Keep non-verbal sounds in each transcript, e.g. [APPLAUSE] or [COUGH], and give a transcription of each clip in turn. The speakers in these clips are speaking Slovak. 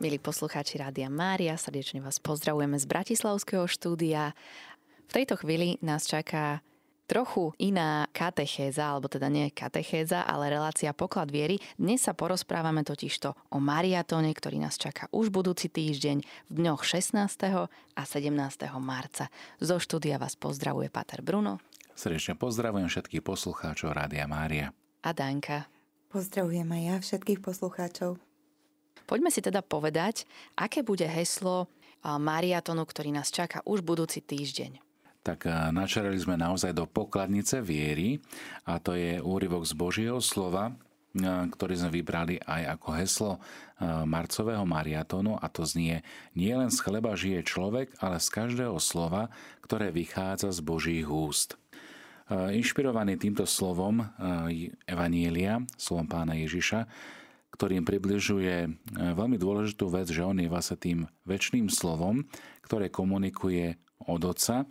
Milí poslucháči Rádia Mária, srdečne vás pozdravujeme z Bratislavského štúdia. V tejto chvíli nás čaká trochu iná katechéza, alebo teda nie katechéza, ale relácia poklad viery. Dnes sa porozprávame totižto o mariatóne, ktorý nás čaká už budúci týždeň v dňoch 16. a 17. marca. Zo štúdia vás pozdravuje Pater Bruno. Srdečne pozdravujem všetkých poslucháčov Rádia Mária. A Danka. Pozdravujem aj ja všetkých poslucháčov. Poďme si teda povedať, aké bude heslo mariatonu, ktorý nás čaká už budúci týždeň. Tak načarali sme naozaj do pokladnice viery a to je úryvok z Božieho slova, ktorý sme vybrali aj ako heslo marcového mariatónu a to znie nie len z chleba žije človek, ale z každého slova, ktoré vychádza z Božích úst. Inšpirovaný týmto slovom Evanielia, slovom pána Ježiša, ktorým približuje e, veľmi dôležitú vec, že on je vlastne tým väčšným slovom, ktoré komunikuje od Otca.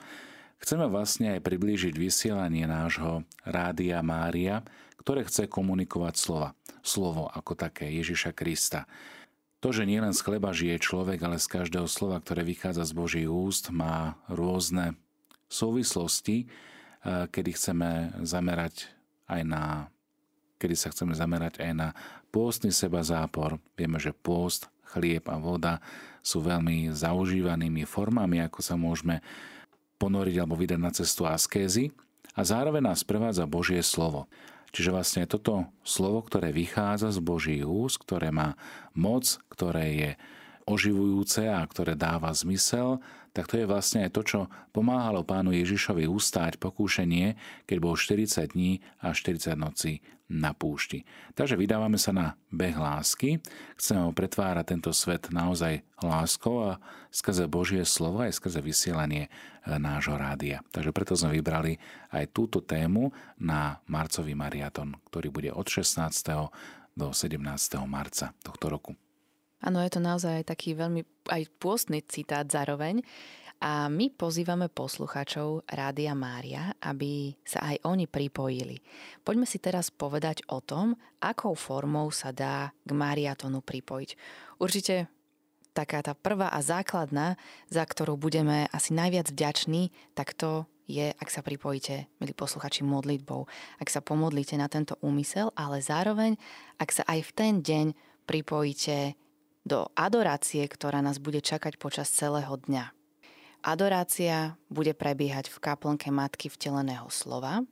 Chceme vlastne aj priblížiť vysielanie nášho Rádia Mária, ktoré chce komunikovať slova. Slovo ako také Ježiša Krista. To, že nielen z chleba žije človek, ale z každého slova, ktoré vychádza z Božích úst, má rôzne súvislosti, e, kedy chceme zamerať aj na kedy sa chceme zamerať aj na pôstny seba zápor. Vieme, že pôst, chlieb a voda sú veľmi zaužívanými formami, ako sa môžeme ponoriť alebo vydať na cestu askézy. A zároveň nás prevádza Božie slovo. Čiže vlastne toto slovo, ktoré vychádza z Božích úst, ktoré má moc, ktoré je oživujúce a ktoré dáva zmysel, tak to je vlastne aj to, čo pomáhalo pánu Ježišovi ustáť pokúšenie, keď bol 40 dní a 40 nocí na púšti. Takže vydávame sa na beh lásky, chceme ho pretvárať tento svet naozaj láskou a skrze Božie slovo aj skrze vysielanie e, nášho rádia. Takže preto sme vybrali aj túto tému na marcový mariaton, ktorý bude od 16. do 17. marca tohto roku. Áno, je to naozaj taký veľmi aj pôstny citát zároveň. A my pozývame poslucháčov Rádia Mária, aby sa aj oni pripojili. Poďme si teraz povedať o tom, akou formou sa dá k mariatonu pripojiť. Určite taká tá prvá a základná, za ktorú budeme asi najviac vďační, tak to je, ak sa pripojíte, milí posluchači, modlitbou, ak sa pomodlíte na tento úmysel, ale zároveň, ak sa aj v ten deň pripojíte do adorácie, ktorá nás bude čakať počas celého dňa. Adorácia bude prebiehať v kaplnke Matky vteleného slova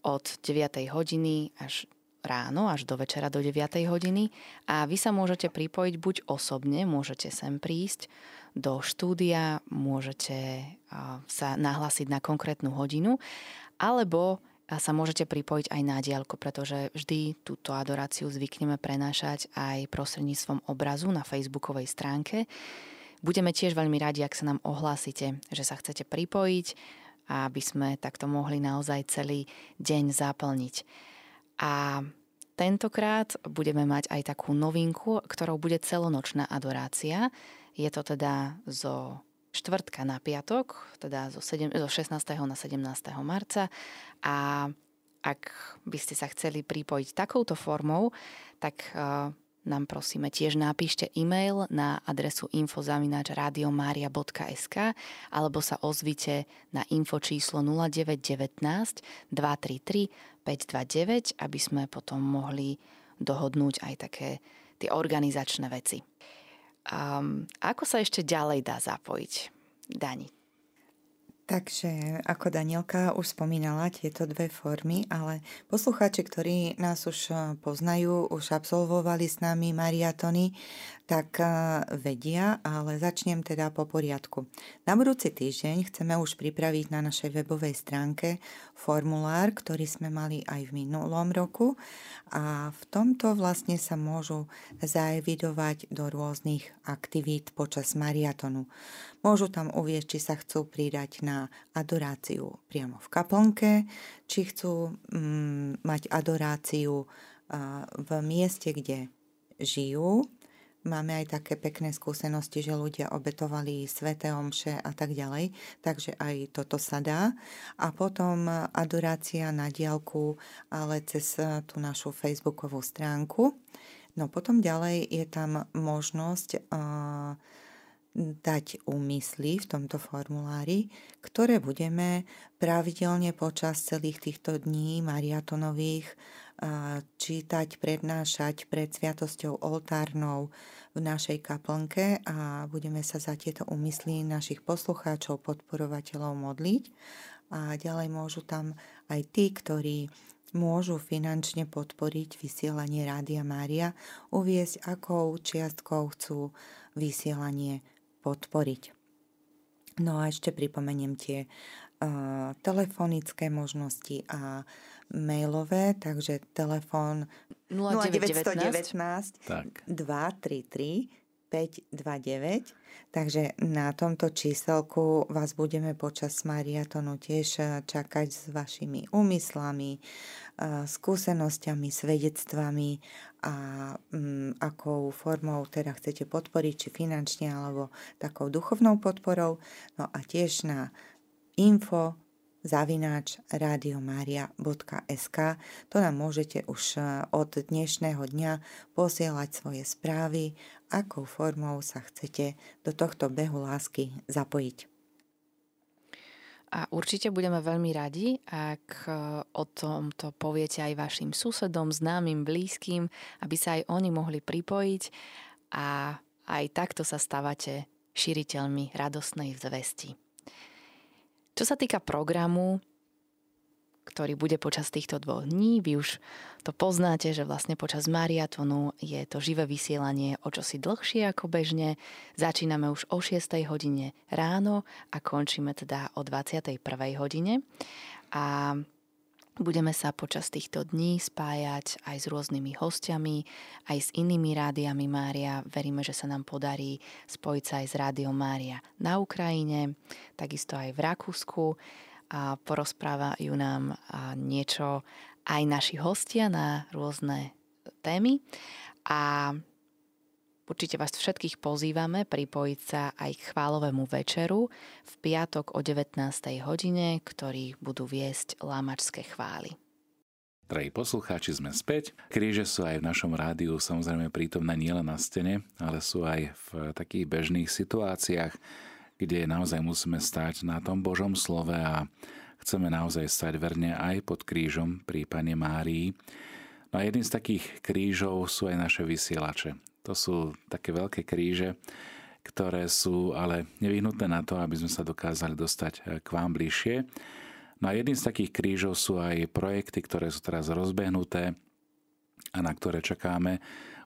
od 9. hodiny až ráno, až do večera do 9. hodiny a vy sa môžete pripojiť buď osobne, môžete sem prísť do štúdia, môžete sa nahlásiť na konkrétnu hodinu, alebo sa môžete pripojiť aj na diálku, pretože vždy túto adoráciu zvykneme prenášať aj prostredníctvom obrazu na facebookovej stránke. Budeme tiež veľmi radi, ak sa nám ohlásite, že sa chcete pripojiť aby sme takto mohli naozaj celý deň zaplniť. A tentokrát budeme mať aj takú novinku, ktorou bude celonočná adorácia. Je to teda zo štvrtka na piatok, teda zo, 7, zo 16. na 17. marca a ak by ste sa chceli pripojiť takouto formou, tak nám prosíme tiež napíšte e-mail na adresu infozavinačradiomaria.sk alebo sa ozvite na info číslo 0919 233 529, aby sme potom mohli dohodnúť aj také tie organizačné veci. Um, ako sa ešte ďalej dá zapojiť? Dani. Takže, ako Danielka už spomínala, tieto dve formy, ale poslucháči, ktorí nás už eh, poznajú, už absolvovali s nami mariatony, tak eh, vedia, ale začnem teda po poriadku. Na budúci týždeň chceme už pripraviť na našej webovej stránke formulár, ktorý sme mali aj v minulom roku a v tomto vlastne sa môžu zaevidovať do rôznych aktivít počas mariatonu. Môžu tam uvieť, či sa chcú pridať na adoráciu priamo v kaplnke, či chcú mm, mať adoráciu v mieste, kde žijú, Máme aj také pekné skúsenosti, že ľudia obetovali sveté omše a tak ďalej, takže aj toto sa dá. A potom adorácia na diálku, ale cez tú našu facebookovú stránku. No potom ďalej je tam možnosť uh, dať úmysly v tomto formulári, ktoré budeme pravidelne počas celých týchto dní mariatonových čítať, prednášať pred sviatosťou oltárnou v našej kaplnke a budeme sa za tieto úmysly našich poslucháčov, podporovateľov modliť. A ďalej môžu tam aj tí, ktorí môžu finančne podporiť vysielanie Rádia Mária, uviesť, akou čiastkou chcú vysielanie podporiť. No a ešte pripomeniem tie uh, telefonické možnosti a mailové, takže telefón 0919 233 529. Takže na tomto číselku vás budeme počas Mariatonu tiež eh, čakať s vašimi úmyslami, eh, skúsenosťami, svedectvami a um, akou formou teda chcete podporiť, či finančne alebo takou duchovnou podporou. No a tiež na info zavináč radiomaria.sk. To nám môžete už e, od dnešného dňa posielať svoje správy, akou formou sa chcete do tohto behu lásky zapojiť. A určite budeme veľmi radi, ak e, o tomto poviete aj vašim susedom, známym, blízkym, aby sa aj oni mohli pripojiť a aj takto sa stávate šíriteľmi radosnej zvesti. Čo sa týka programu, ktorý bude počas týchto dvoch dní. Vy už to poznáte, že vlastne počas mariatonu je to živé vysielanie o čosi dlhšie ako bežne. Začíname už o 6. hodine ráno a končíme teda o 21. hodine. A Budeme sa počas týchto dní spájať aj s rôznymi hostiami, aj s inými rádiami Mária. Veríme, že sa nám podarí spojiť sa aj s Rádiom Mária na Ukrajine, takisto aj v Rakúsku a porozprávajú nám niečo aj naši hostia na rôzne témy. A Určite vás všetkých pozývame pripojiť sa aj k chválovému večeru v piatok o 19. hodine, ktorý budú viesť lámačské chvály. Drahí poslucháči, sme späť. Kríže sú aj v našom rádiu samozrejme prítomné nielen na stene, ale sú aj v takých bežných situáciách, kde naozaj musíme stať na tom Božom slove a chceme naozaj stať verne aj pod krížom pri Pane Márii. No a jedným z takých krížov sú aj naše vysielače. To sú také veľké kríže, ktoré sú ale nevyhnutné na to, aby sme sa dokázali dostať eh, k vám bližšie. No a jedným z takých krížov sú aj projekty, ktoré sú teraz rozbehnuté a na ktoré čakáme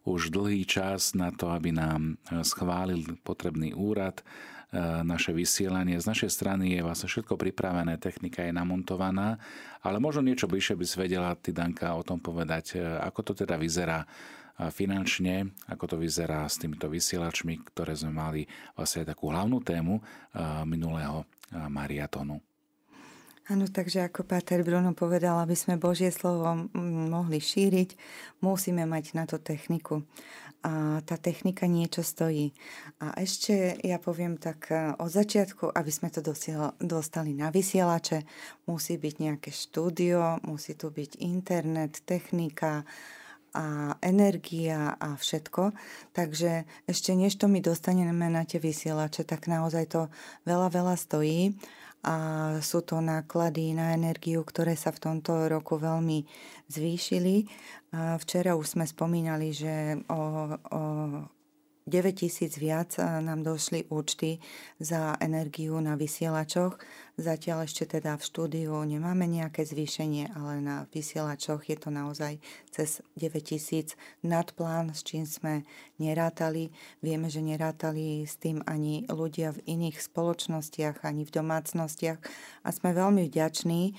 už dlhý čas na to, aby nám eh, schválil potrebný úrad, naše vysielanie. Z našej strany je vlastne všetko pripravené, technika je namontovaná, ale možno niečo bližšie by si vedela ty, Danka, o tom povedať, ako to teda vyzerá finančne, ako to vyzerá s týmito vysielačmi, ktoré sme mali vlastne takú hlavnú tému minulého mariatonu. Áno, takže ako Páter Bruno povedal, aby sme Božie slovo mohli šíriť, musíme mať na to techniku. A tá technika niečo stojí. A ešte ja poviem tak od začiatku, aby sme to dostali na vysielače, musí byť nejaké štúdio, musí tu byť internet, technika, a energia a všetko. Takže ešte než to my dostaneme na tie vysielače, tak naozaj to veľa, veľa stojí a sú to náklady na energiu, ktoré sa v tomto roku veľmi zvýšili. Včera už sme spomínali, že o, o 9 tisíc viac nám došli účty za energiu na vysielačoch Zatiaľ ešte teda v štúdiu nemáme nejaké zvýšenie, ale na vysielačoch je to naozaj cez 9000 nad plán, s čím sme nerátali. Vieme, že nerátali s tým ani ľudia v iných spoločnostiach, ani v domácnostiach a sme veľmi vďační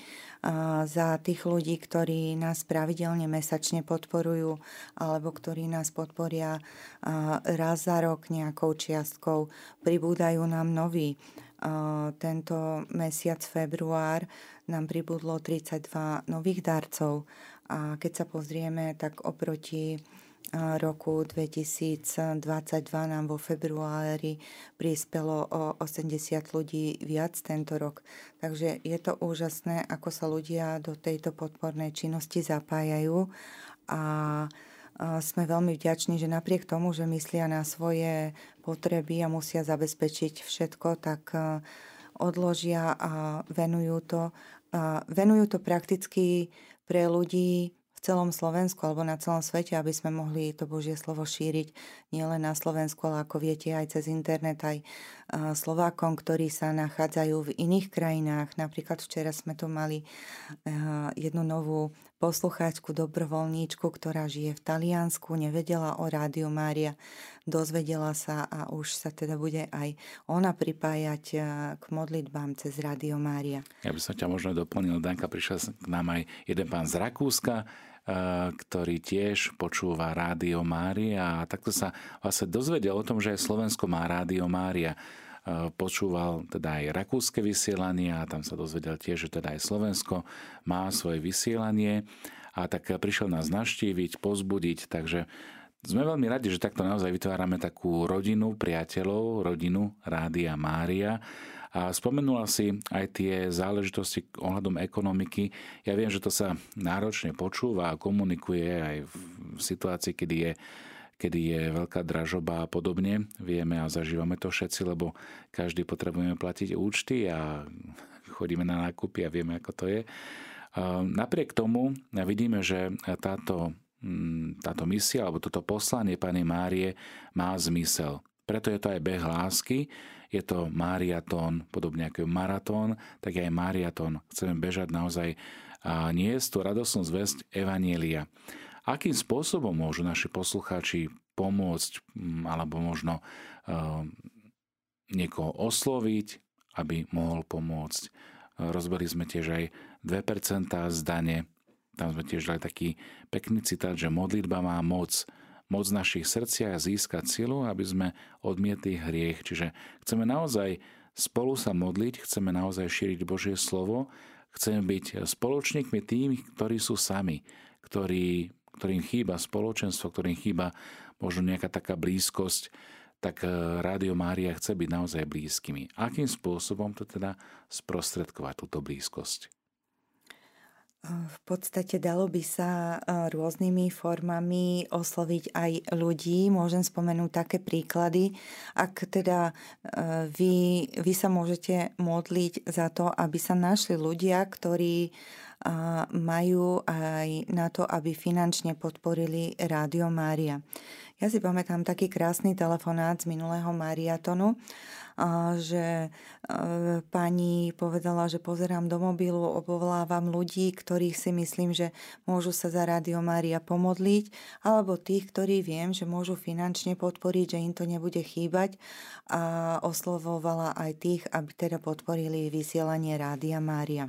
za tých ľudí, ktorí nás pravidelne mesačne podporujú alebo ktorí nás podporia raz za rok nejakou čiastkou. Pribúdajú nám noví tento mesiac február nám pribudlo 32 nových darcov a keď sa pozrieme, tak oproti roku 2022 nám vo februári prispelo o 80 ľudí viac tento rok. Takže je to úžasné, ako sa ľudia do tejto podpornej činnosti zapájajú a sme veľmi vďační, že napriek tomu, že myslia na svoje potreby a musia zabezpečiť všetko, tak odložia a venujú to. A venujú to prakticky pre ľudí v celom Slovensku alebo na celom svete, aby sme mohli to Božie slovo šíriť nielen na Slovensku, ale ako viete aj cez internet, aj Slovákom, ktorí sa nachádzajú v iných krajinách. Napríklad včera sme tu mali jednu novú poslucháčku, dobrovoľníčku, ktorá žije v Taliansku, nevedela o Rádiu Mária, dozvedela sa a už sa teda bude aj ona pripájať k modlitbám cez Rádio Mária. Ja by som ťa možno doplnil, Danka, prišiel k nám aj jeden pán z Rakúska, ktorý tiež počúva Rádio Mária a takto sa vlastne dozvedel o tom, že aj Slovensko má Rádio Mária. Počúval teda aj rakúske vysielanie a tam sa dozvedel tiež, že teda aj Slovensko má svoje vysielanie a tak prišiel nás naštíviť, pozbudiť, takže sme veľmi radi, že takto naozaj vytvárame takú rodinu priateľov, rodinu Rádia Mária a spomenula si aj tie záležitosti ohľadom ekonomiky. Ja viem, že to sa náročne počúva a komunikuje aj v situácii, kedy je kedy je veľká dražoba a podobne. Vieme a zažívame to všetci, lebo každý potrebujeme platiť účty a chodíme na nákupy a vieme, ako to je. Napriek tomu vidíme, že táto, táto misia alebo toto poslanie Pani Márie má zmysel. Preto je to aj beh lásky, je to mariatón, podobne ako maratón, tak aj mariatón. Chceme bežať naozaj a je to radosnú zväzť Evanielia. Akým spôsobom môžu naši poslucháči pomôcť alebo možno uh, niekoho osloviť, aby mohol pomôcť. Rozbili sme tiež aj 2% z dane. Tam sme tiež dali taký pekný citát, že modlitba má moc moc v našich srdciach získať silu, aby sme odmietli hriech. Čiže chceme naozaj spolu sa modliť, chceme naozaj šíriť Božie slovo, chceme byť spoločníkmi tým, ktorí sú sami, ktorí, ktorým chýba spoločenstvo, ktorým chýba možno nejaká taká blízkosť, tak eh, Rádio Mária chce byť naozaj blízkymi. Akým spôsobom to teda sprostredkovať túto blízkosť? V podstate dalo by sa rôznymi formami osloviť aj ľudí. Môžem spomenúť také príklady. Ak teda vy, vy sa môžete modliť za to, aby sa našli ľudia, ktorí majú aj na to, aby finančne podporili Rádio Mária. Ja si pamätám taký krásny telefonát z minulého mariatonu, že pani povedala, že pozerám do mobilu, obvolávam ľudí, ktorých si myslím, že môžu sa za Rádio Mária pomodliť, alebo tých, ktorí viem, že môžu finančne podporiť, že im to nebude chýbať a oslovovala aj tých, aby teda podporili vysielanie Rádia Mária.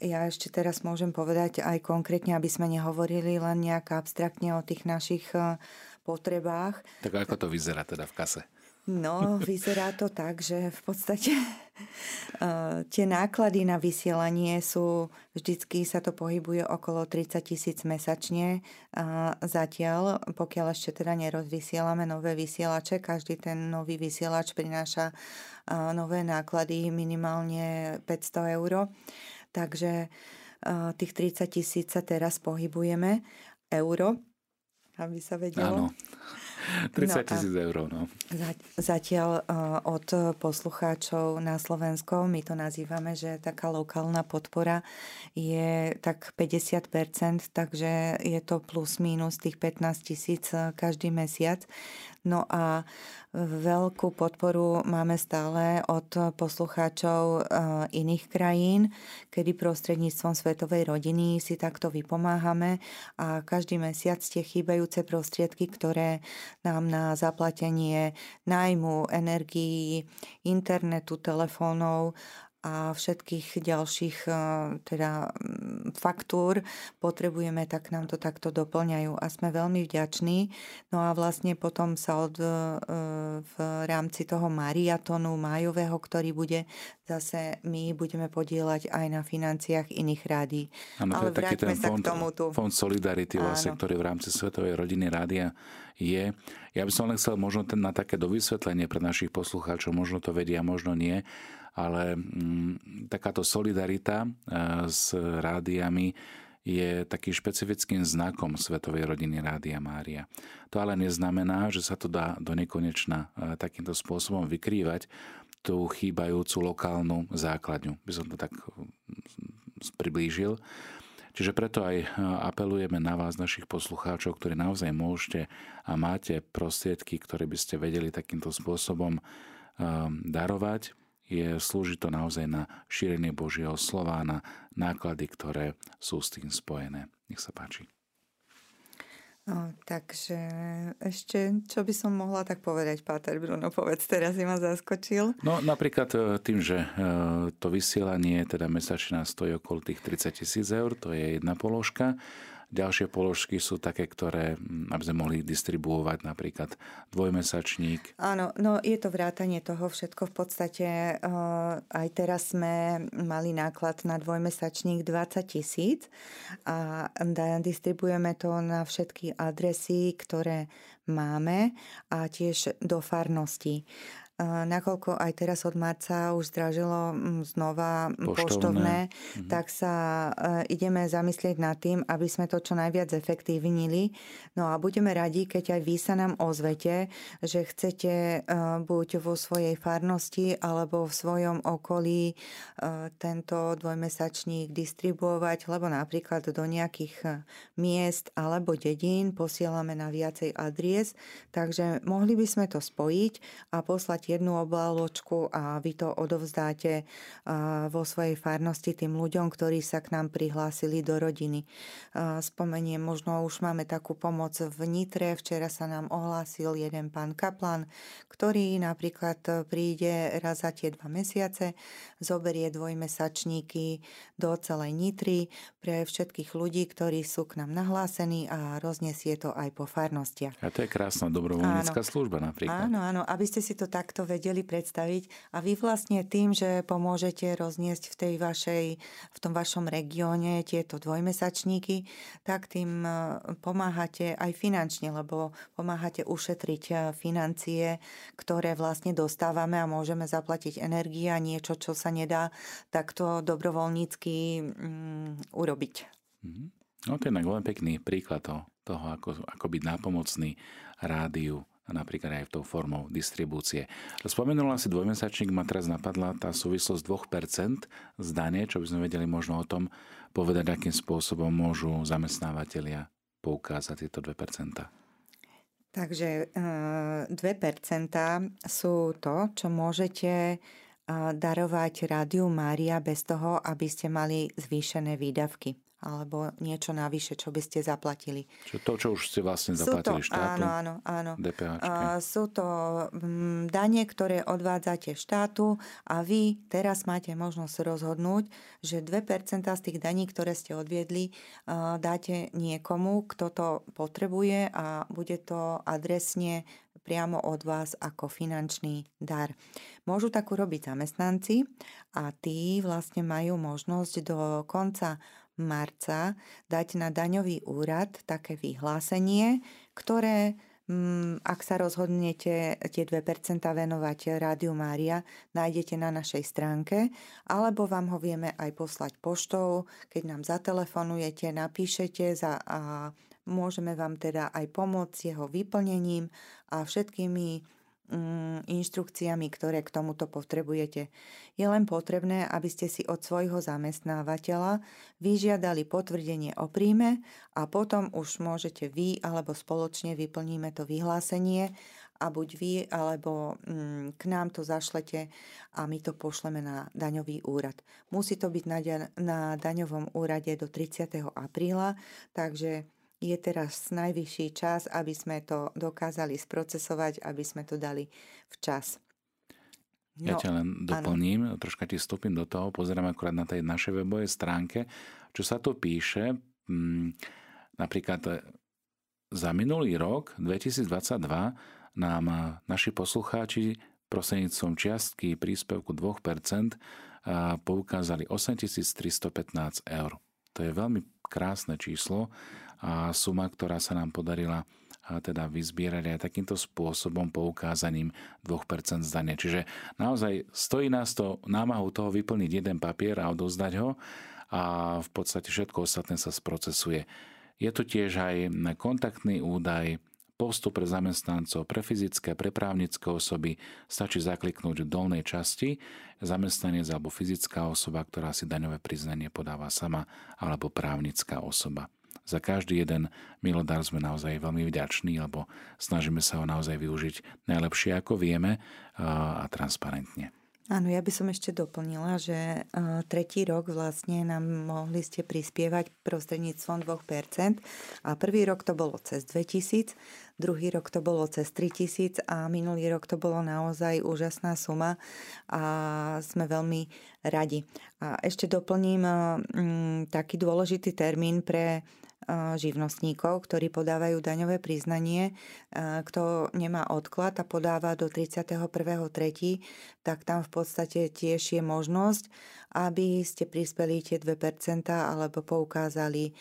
Ja ešte teraz môžem povedať aj konkrétne, aby sme nehovorili len nejak abstraktne o tých našich e, potrebách. Tak ako to vyzerá teda v kase? No, [LAUGHS] vyzerá to tak, že v podstate uh, tie náklady na vysielanie sú, vždycky sa to pohybuje okolo 30 tisíc mesačne. Uh, zatiaľ, pokiaľ ešte teda nerozvysielame nové vysielače, každý ten nový vysielač prináša nové náklady minimálne 500 eur. Takže tých 30 tisíc sa teraz pohybujeme euro aby sa vedelo. Áno. 30 tisíc no eur, no. Zatiaľ uh, od poslucháčov na Slovensku, my to nazývame, že taká lokálna podpora je tak 50%, takže je to plus minus tých 15 tisíc uh, každý mesiac. No a veľkú podporu máme stále od poslucháčov eh, iných krajín, kedy prostredníctvom Svetovej rodiny si takto vypomáhame a každý mesiac tie chýbajúce prostriedky, ktoré nám na zaplatenie nájmu, energií, internetu, telefónov a všetkých ďalších e, teda faktúr potrebujeme, tak nám to takto doplňajú a sme veľmi vďační. No a vlastne potom sa od, e, v rámci toho mariatonu májového, ktorý bude, zase my budeme podielať aj na financiách iných rádí. Áno, to je taký ten fond, fond Solidarity, vlastne, ktorý v rámci Svetovej rodiny rádia je. Ja by som len chcel možno ten, na také dovysvetlenie pre našich poslucháčov, možno to vedia, možno nie, ale mm, takáto solidarita e, s rádiami je takým špecifickým znakom Svetovej rodiny Rádia Mária. To ale neznamená, že sa to dá do nekonečna e, takýmto spôsobom vykrývať tú chýbajúcu lokálnu základňu. By som to tak priblížil. Čiže preto aj apelujeme na vás, našich poslucháčov, ktorí naozaj môžete a máte prostriedky, ktoré by ste vedeli takýmto spôsobom darovať je, slúži to naozaj na šírenie Božieho slova, na náklady, ktoré sú s tým spojené. Nech sa páči. No, takže ešte, čo by som mohla tak povedať, Páter Bruno, povedz, teraz si ma zaskočil. No napríklad e, tým, že e, to vysielanie, teda mesačná stojí okolo tých 30 tisíc eur, to je jedna položka Ďalšie položky sú také, ktoré, mm, aby sme mohli distribuovať napríklad dvojmesačník. Áno, no je to vrátanie toho všetko. V podstate uh, aj teraz sme mali náklad na dvojmesačník 20 tisíc a distribuujeme to na všetky adresy, ktoré máme a tiež do farnosti nakoľko aj teraz od marca už zdražilo mm, znova poštovné, poštovné mhm. tak sa e, ideme zamyslieť nad tým, aby sme to čo najviac efektívnili. No a budeme radi, keď aj vy sa nám ozvete, že chcete e, buď vo svojej farnosti alebo v svojom okolí e, tento dvojmesačník distribuovať, lebo napríklad do nejakých miest alebo dedín posielame na viacej adries, takže mohli by sme to spojiť a poslať jednu obláločku a vy to odovzdáte vo svojej farnosti tým ľuďom, ktorí sa k nám prihlásili do rodiny. Spomeniem, možno už máme takú pomoc v Nitre. Včera sa nám ohlásil jeden pán Kaplan, ktorý napríklad príde raz za tie dva mesiace, zoberie dvojmesačníky do celej Nitry pre všetkých ľudí, ktorí sú k nám nahlásení a roznesie to aj po farnostiach. A to je krásna dobrovoľnícka služba napríklad. Áno, áno, aby ste si to takto to vedeli predstaviť. A vy vlastne tým, že pomôžete rozniesť v, tej vašej, v tom vašom regióne tieto dvojmesačníky, tak tým e, pomáhate aj finančne, lebo pomáhate ušetriť e, financie, ktoré vlastne dostávame a môžeme zaplatiť energii a niečo, čo sa nedá takto dobrovoľnícky mm, urobiť. Mm-hmm. No to je len pekný príklad toho, toho ako, ako byť nápomocný rádiu a napríklad aj tou formou distribúcie. Spomenula si dvojmesačník, ma teraz napadla tá súvislosť 2% z dane, čo by sme vedeli možno o tom povedať, akým spôsobom môžu zamestnávateľia poukázať tieto 2%. Takže 2% sú to, čo môžete darovať Rádiu Mária bez toho, aby ste mali zvýšené výdavky alebo niečo navyše, čo by ste zaplatili. Čo to, čo už ste vlastne zaplatili to, štátu? Áno, áno, áno. DPH. Sú to mm, dane, ktoré odvádzate štátu a vy teraz máte možnosť rozhodnúť, že 2% z tých daní, ktoré ste odviedli, dáte niekomu, kto to potrebuje a bude to adresne priamo od vás ako finančný dar. Môžu tak urobiť zamestnanci a tí vlastne majú možnosť do konca marca dať na daňový úrad také vyhlásenie, ktoré mm, ak sa rozhodnete tie 2% venovať Rádiu Mária, nájdete na našej stránke, alebo vám ho vieme aj poslať poštou, keď nám zatelefonujete, napíšete za, a môžeme vám teda aj pomôcť jeho vyplnením a všetkými inštrukciami, ktoré k tomuto potrebujete. Je len potrebné, aby ste si od svojho zamestnávateľa vyžiadali potvrdenie o príjme a potom už môžete vy alebo spoločne vyplníme to vyhlásenie a buď vy alebo mm, k nám to zašlete a my to pošleme na daňový úrad. Musí to byť na, na daňovom úrade do 30. apríla, takže je teraz najvyšší čas, aby sme to dokázali sprocesovať, aby sme to dali včas. No, ja ťa len doplním, ano. troška ti vstúpim do toho, pozerám akurát na tej našej webovej stránke, čo sa tu píše, m, mm, napríklad e, za minulý rok, 2022, nám e, naši poslucháči prostredníctvom čiastky príspevku 2% poukázali 8315 eur. To je veľmi krásne číslo a suma, ktorá sa nám podarila teda vyzbierať aj takýmto spôsobom poukázaním 2% zdania. Čiže naozaj stojí nás to námahu toho vyplniť jeden papier a odozdať ho a v podstate všetko ostatné sa sprocesuje. Je tu tiež aj kontaktný údaj, postup pre zamestnancov, pre fyzické, pre právnické osoby stačí zakliknúť v dolnej časti zamestnanec alebo fyzická osoba, ktorá si daňové priznanie podáva sama, alebo právnická osoba. Za každý jeden milodár sme naozaj veľmi vďační, lebo snažíme sa ho naozaj využiť najlepšie, ako vieme a transparentne. Áno, ja by som ešte doplnila, že tretí rok vlastne nám mohli ste prispievať prostredníctvom 2%. A prvý rok to bolo cez 2000, druhý rok to bolo cez 3000 a minulý rok to bolo naozaj úžasná suma a sme veľmi radi. A ešte doplním taký dôležitý termín pre živnostníkov, ktorí podávajú daňové priznanie. Kto nemá odklad a podáva do 31.3., tak tam v podstate tiež je možnosť, aby ste prispeli tie 2% alebo poukázali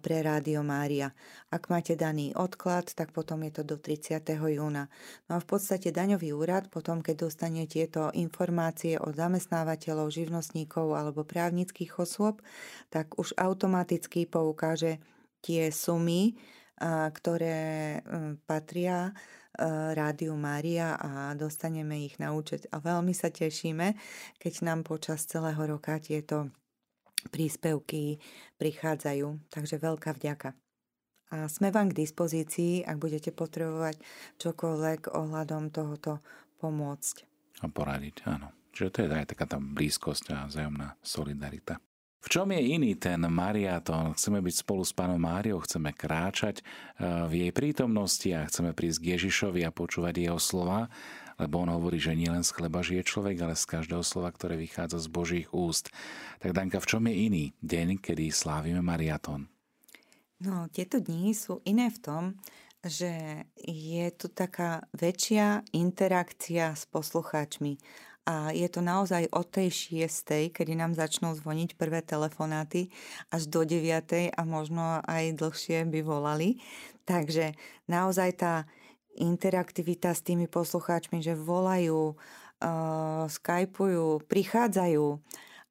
pre Rádio Mária. Ak máte daný odklad, tak potom je to do 30. júna. No a v podstate daňový úrad potom, keď dostane tieto informácie od zamestnávateľov, živnostníkov alebo právnických osôb, tak už automaticky poukáže tie sumy, ktoré patria Rádiu Mária a dostaneme ich na účet. A veľmi sa tešíme, keď nám počas celého roka tieto príspevky prichádzajú. Takže veľká vďaka. A sme vám k dispozícii, ak budete potrebovať čokoľvek ohľadom tohoto pomôcť. A poradiť, áno. Čiže to je aj taká tá blízkosť a vzájomná solidarita. V čom je iný ten mariatón? Chceme byť spolu s pánom Máriou, chceme kráčať eh, v jej prítomnosti a chceme prísť k Ježišovi a počúvať jeho slova, lebo on hovorí, že nielen z chleba žije človek, ale z každého slova, ktoré vychádza z Božích úst. Tak Danka, v čom je iný deň, kedy slávime mariatón? No, tieto dni sú iné v tom, že je tu taká väčšia interakcia s poslucháčmi. A je to naozaj od tej šiestej, kedy nám začnú zvoniť prvé telefonáty, až do deviatej a možno aj dlhšie by volali. Takže naozaj tá interaktivita s tými poslucháčmi, že volajú, uh, skypujú, prichádzajú,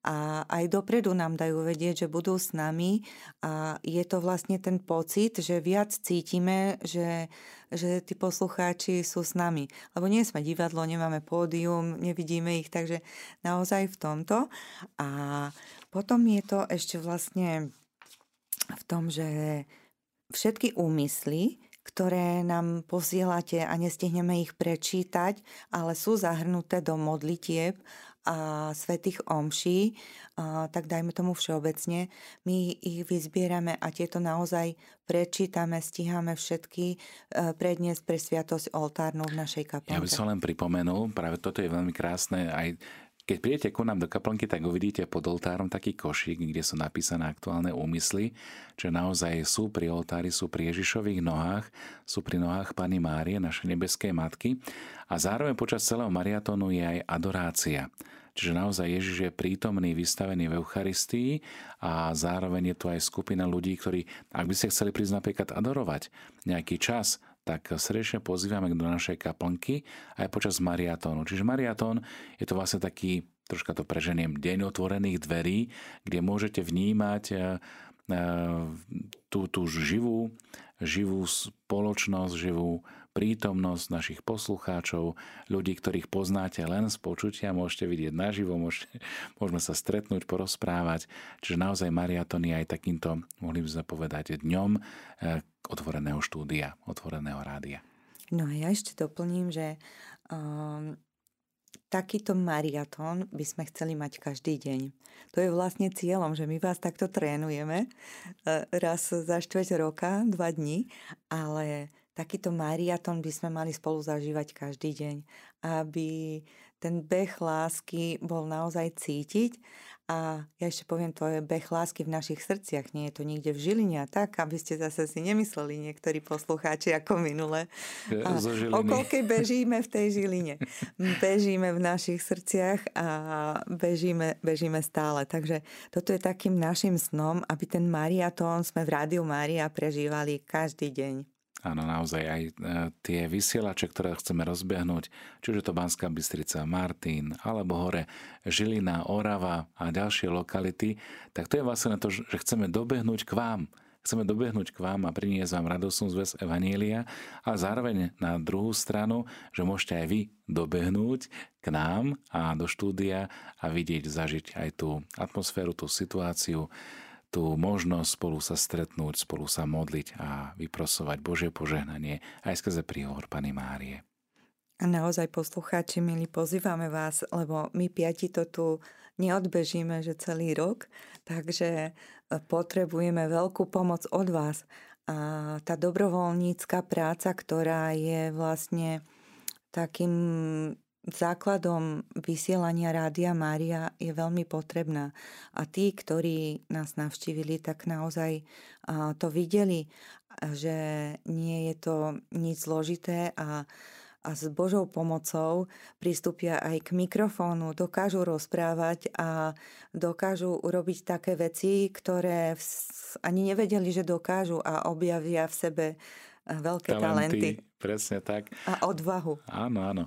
a aj dopredu nám dajú vedieť, že budú s nami a je to vlastne ten pocit, že viac cítime, že, že tí poslucháči sú s nami. Lebo nie sme divadlo, nemáme pódium, nevidíme ich, takže naozaj v tomto. A potom je to ešte vlastne v tom, že všetky úmysly, ktoré nám posielate a nestihneme ich prečítať, ale sú zahrnuté do modlitieb a svetých omší, a, tak dajme tomu všeobecne, my ich vyzbierame a tieto naozaj prečítame, stíhame všetky e, predniesť pre sviatosť oltárnu v našej kaplnke. Ja by som len pripomenul, práve toto je veľmi krásne, aj keď prídete ku nám do kaplnky, tak uvidíte pod oltárom taký košík, kde sú napísané aktuálne úmysly, čo naozaj sú pri oltári, sú pri Ježišových nohách, sú pri nohách Pany Márie, našej nebeskej matky. A zároveň počas celého mariatónu je aj adorácia. Čiže naozaj Ježiš je prítomný, vystavený v Eucharistii a zároveň je tu aj skupina ľudí, ktorí, ak by ste chceli prísť napríklad adorovať nejaký čas, tak srdečne pozývame do našej kaplnky aj počas mariatónu. Čiže mariatón je to vlastne taký, troška to preženiem, deň otvorených dverí, kde môžete vnímať eh, eh, tú, tú živú, živú spoločnosť, živú prítomnosť našich poslucháčov, ľudí, ktorých poznáte len z počutia, môžete vidieť naživo, môžete, môžeme sa stretnúť, porozprávať. Čiže naozaj mariatón je aj takýmto, mohli by sme povedať, dňom eh, otvoreného štúdia, otvoreného rádia. No a ja ešte doplním, že um, takýto mariatón by sme chceli mať každý deň. To je vlastne cieľom, že my vás takto trénujeme eh, raz za štveť roka, dva dní, ale takýto mariaton by sme mali spolu zažívať každý deň, aby ten beh lásky bol naozaj cítiť a ja ešte poviem, to je beh lásky v našich srdciach, nie je to nikde v Žiline a tak, aby ste zase si nemysleli niektorí poslucháči ako minule. A o koľkej bežíme v tej Žiline. Bežíme v našich srdciach a bežíme, bežíme stále. Takže toto je takým našim snom, aby ten mariatón sme v Rádiu Mária prežívali každý deň. Áno, naozaj aj e, tie vysielače, ktoré chceme rozbehnúť, či už je to Banská Bystrica, Martin, alebo hore Žilina, Orava a ďalšie lokality, tak to je vlastne to, že chceme dobehnúť k vám. Chceme dobehnúť k vám a priniesť vám radosnú zväz Evanielia a zároveň na druhú stranu, že môžete aj vy dobehnúť k nám a do štúdia a vidieť, zažiť aj tú atmosféru, tú situáciu, tú možnosť spolu sa stretnúť, spolu sa modliť a vyprosovať Božie požehnanie aj skrze príhovor Pany Márie. A naozaj poslucháči, milí, pozývame vás, lebo my piati to tu neodbežíme, že celý rok, takže e, potrebujeme veľkú pomoc od vás. A tá dobrovoľnícka práca, ktorá je vlastne takým základom vysielania Rádia Mária je veľmi potrebná. A tí, ktorí nás navštívili, tak naozaj to videli, že nie je to nič zložité a a s Božou pomocou pristúpia aj k mikrofónu, dokážu rozprávať a dokážu urobiť také veci, ktoré ani nevedeli, že dokážu a objavia v sebe veľké talenty. talenty. Presne tak. A odvahu. Áno, áno.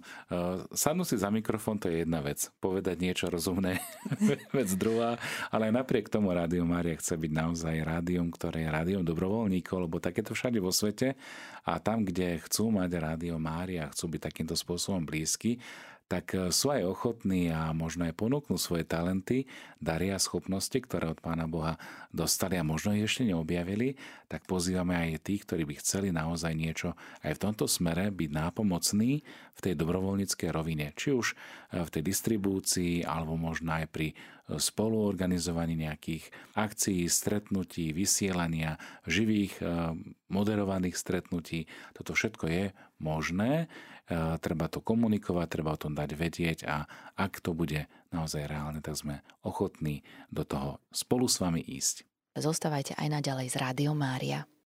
Sadnúť si za mikrofón to je jedna vec. Povedať niečo rozumné, [LAUGHS] vec druhá. Ale aj napriek tomu Rádio Mária chce byť naozaj rádiom, ktoré je rádiom dobrovoľníkov, lebo takéto všade vo svete. A tam, kde chcú mať Rádio Mária, chcú byť takýmto spôsobom blízky, tak e, sú aj ochotní a možno aj ponúknú svoje talenty, daria schopnosti, ktoré od Pána Boha dostali a možno ich ešte neobjavili, tak pozývame aj tých, ktorí by chceli naozaj niečo aj v tomto smere byť nápomocní v tej dobrovoľníckej rovine. Či už e, v tej distribúcii, alebo možno aj pri e, spoluorganizovaní nejakých akcií, stretnutí, vysielania, živých moderovaných stretnutí. Toto všetko je možné treba to komunikovať, treba o tom dať vedieť a ak to bude naozaj reálne, tak sme ochotní do toho spolu s vami ísť. Zostávajte aj naďalej z Rádio Mária.